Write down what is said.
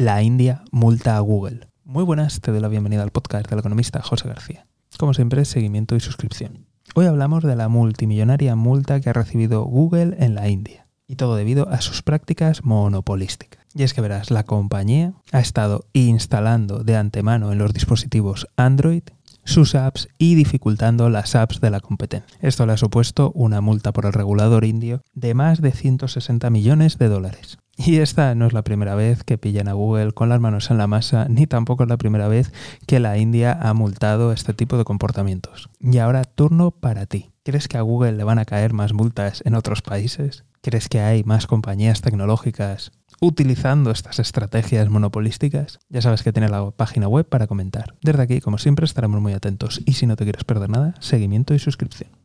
La India multa a Google. Muy buenas, te doy la bienvenida al podcast del economista José García. Como siempre, seguimiento y suscripción. Hoy hablamos de la multimillonaria multa que ha recibido Google en la India. Y todo debido a sus prácticas monopolísticas. Y es que verás, la compañía ha estado instalando de antemano en los dispositivos Android sus apps y dificultando las apps de la competencia. Esto le ha supuesto una multa por el regulador indio de más de 160 millones de dólares. Y esta no es la primera vez que pillan a Google con las manos en la masa, ni tampoco es la primera vez que la India ha multado este tipo de comportamientos. Y ahora turno para ti. ¿Crees que a Google le van a caer más multas en otros países? ¿Crees que hay más compañías tecnológicas utilizando estas estrategias monopolísticas? Ya sabes que tiene la página web para comentar. Desde aquí, como siempre, estaremos muy atentos y si no te quieres perder nada, seguimiento y suscripción.